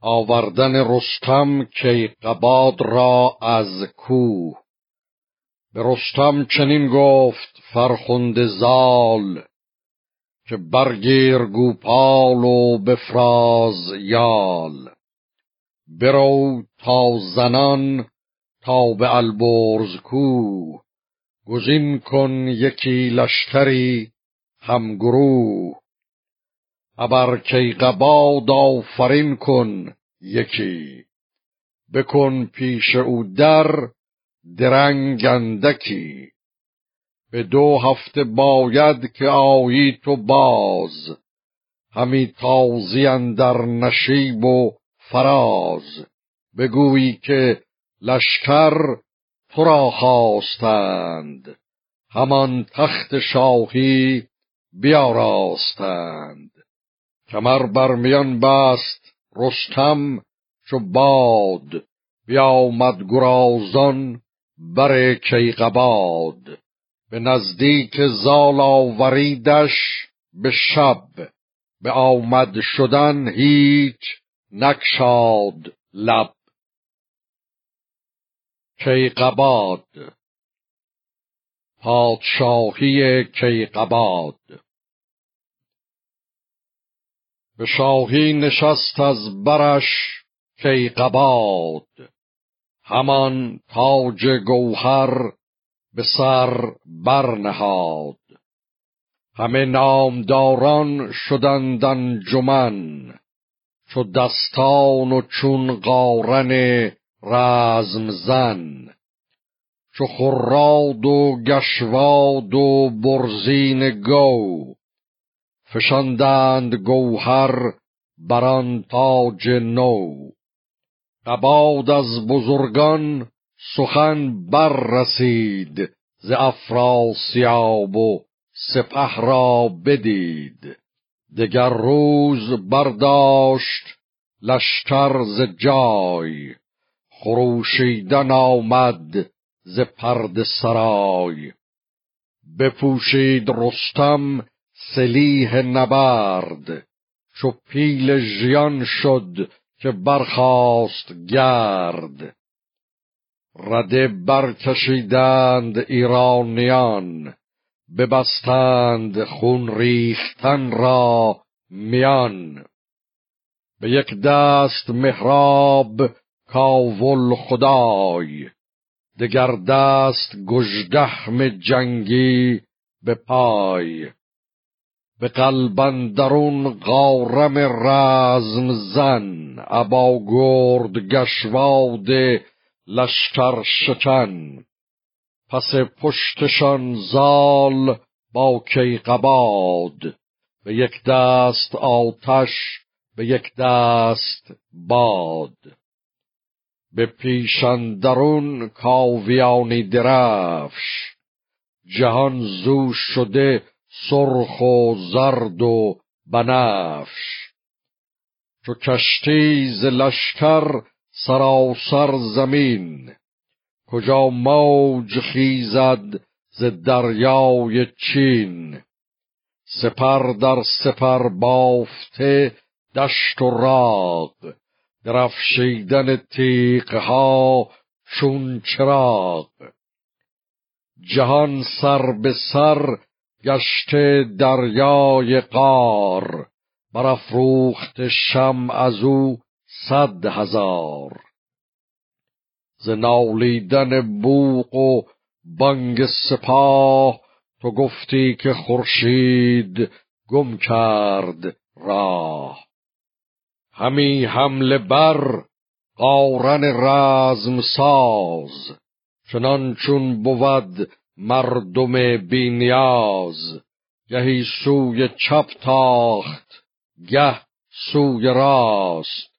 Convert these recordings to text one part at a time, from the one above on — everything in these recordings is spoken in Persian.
آوردن رستم کیقباد را از کوه. به رستم چنین گفت فرخنده زال که برگیر گوپال و بفراز یال. برو تا زنان تا به البرز کوه. گزین کن یکی لشکری همگروه ابر کیقباد آفرین کن یکی. بکن پیش او در درنگ اندکی. به دو هفته باید که آیی تو باز همی تازی در نشیب و فراز. بگویی که لشکر تو را خواستند همان تخت شاهی بیاراستند. کمر بر میان بست رستم چو باد. بیامد گرازان بر کیقباد. به نزدیک زال آوریدش به شب. به آمد شدن هیچ نکشاد لب. کیقباد. پادشاهی کیقباد. به شاهی نشست از برش کیقباد همان تاج گوهر به سر برنهاد. همه نامداران شدند انجمن چو دستان و چون قارن رزم زن. چو خراد و گشواد و برزین گو فشاندند گوهر بران تاج نو. قباد از بزرگان سخن بر رسید ز افراسیاب و سپه را بدید. دگر روز برداشت لشکر ز جای خروشیدن آمد ز پرد سرای. بپوشید رستم سلیح نبرد چو پیل ژیان شد که برخاست گرد. رده برکشیدند ایرانیان ببستند خون ریختن را میان. به یک دست مهراب کاول خدای دگر دست گژدهم جنگی به پای. به قلبندرون غارم رزم زن ابا گرد گشواد لشکر شکن. پس پشتشان زال با کیقباد به یک دست آتش به یک دست باد. به پیشندرون کاویانی درفش جهان زو شده سرخ و زرد و بنفش. چو کشتی ز لشکر سراسر زمین کجا موج خیزد ز دریای چین. سپر در سپر بافته دشت و راغ درفشیدن تیغها چون چراغ. جهان سر به سر گشته دریای قار برافروخت شم از او صد هزار. ز نالیدن بوق و بانگ سپاه تو گفتی که خورشید گم کرد راه. همی حمله بر قارن رزم ساز چنان چون بود مردم بینیاز گهی سوی چپ تاخت گه سوی راست.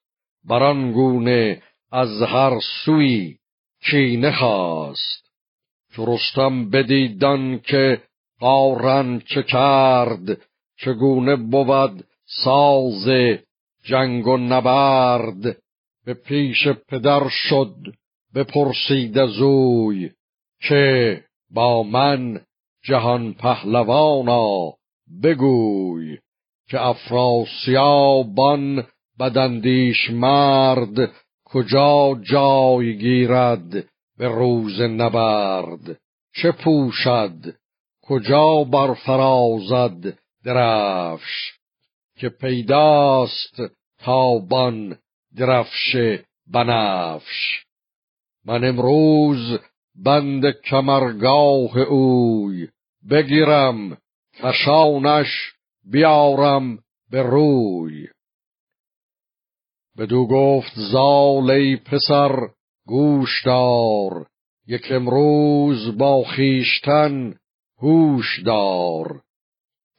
بران گونه از هر سوی کینه خواست. چو رستم بدیدن که قارن چه کرد چگونه بود ساز جنگ و نبرد. به پیش پدر شد بپرسید از اوی که با من جهان پهلوانا بگوی که افراسیابان بدندیش مرد کجا جای گیرد به روز نبرد؟ چه پوشد؟ کجا برفرازد درفش؟ که پیداست تابان درفش بنفش. من امروز بند کمرگاه اوی بگیرم کشانش بیارم به روی. بدو گفت زال ای پسر گوش دار یک امروز با خیشتن هوش دار.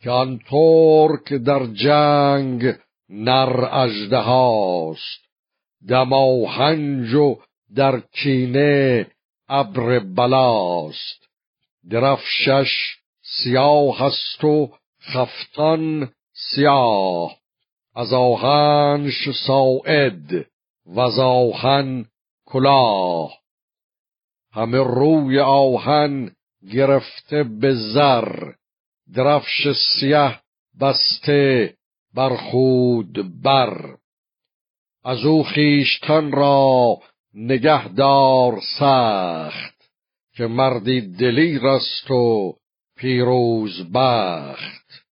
که آن ترک در جنگ نر اجده هاست دماهنج و در کینه ابر بلاست. درفشش سیاه است و خفتان سیاه. از آهنش ساعد و از آهن کلاه. همه روی آهن گرفته به زر. درفش سیه بسته بر خود بر. از او خیشتن را نگهدار سخت که مردی دلیر است و پیروز بخت.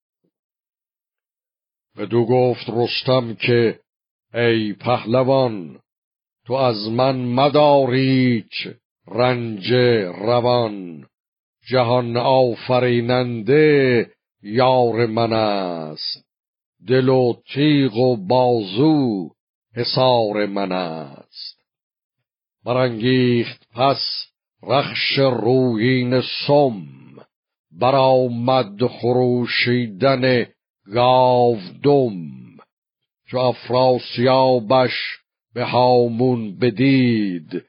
بدو گفت رستم که ای پهلوان تو از من مداریچ رنج روان. جهان آفریننده یار من است. دل و تیغ و بازو حصار من است. برانگیخت پس رخش رویین سم برآمد خروشیدن گاودم چو افراسیابش به هامون بدید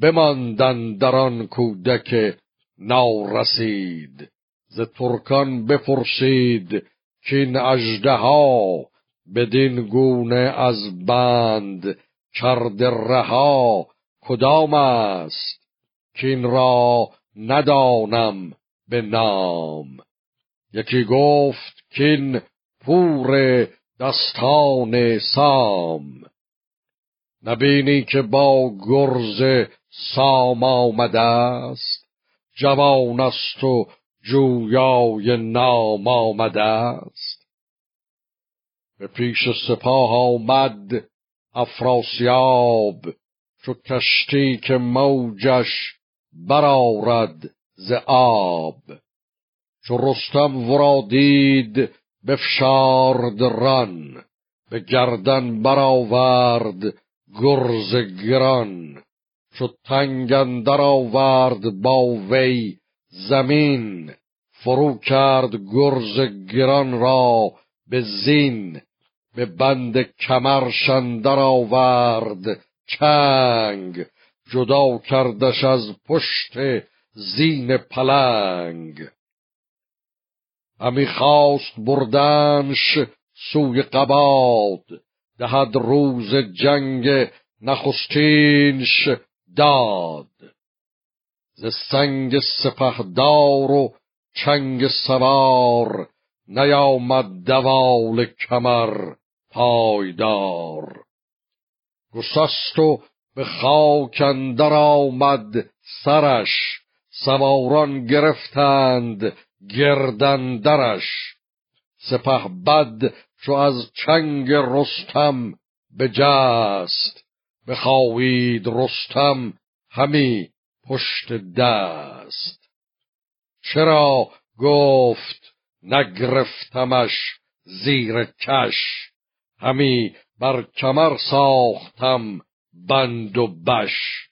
بماندن در آن کودک نارسید ز ترکان بپرسید کین اژدها بدین گونه از بند کرده رها کدام است کین را ندانم به نام؟ یکی گفت کین پور دستان سام. نبینی که با گرز سام آمده است؟ جوان است و جویای نام آمده است. به پیش سپاه آمد افراسیاب چو کشتی که موجش برارد ز آب. چو رستم ورا دید بفشارد ران به گردن برآورد گرز گران. چو تنگ اندر آورد با وی زمین فرو کرد گرز گران را به زین. به بند کمرش اندر آورد چنگ جدا کردش از پشت زین پلنگ. همی خواست بردنش سوی قباد دهد روز جنگ نخستینش داد. ز سنگ سپهدار و چنگ سوار نیامد دوال کمر پایدار. گسست و به خاک اندر آمد سرش سواران گرفتند گردندرش سپه بد چو از چنگ رستم بجست بخواهید رستم همی پشت دست. چرا گفت نگرفتمش زیر کش؟ همی بر کمر ساختم بند و بش.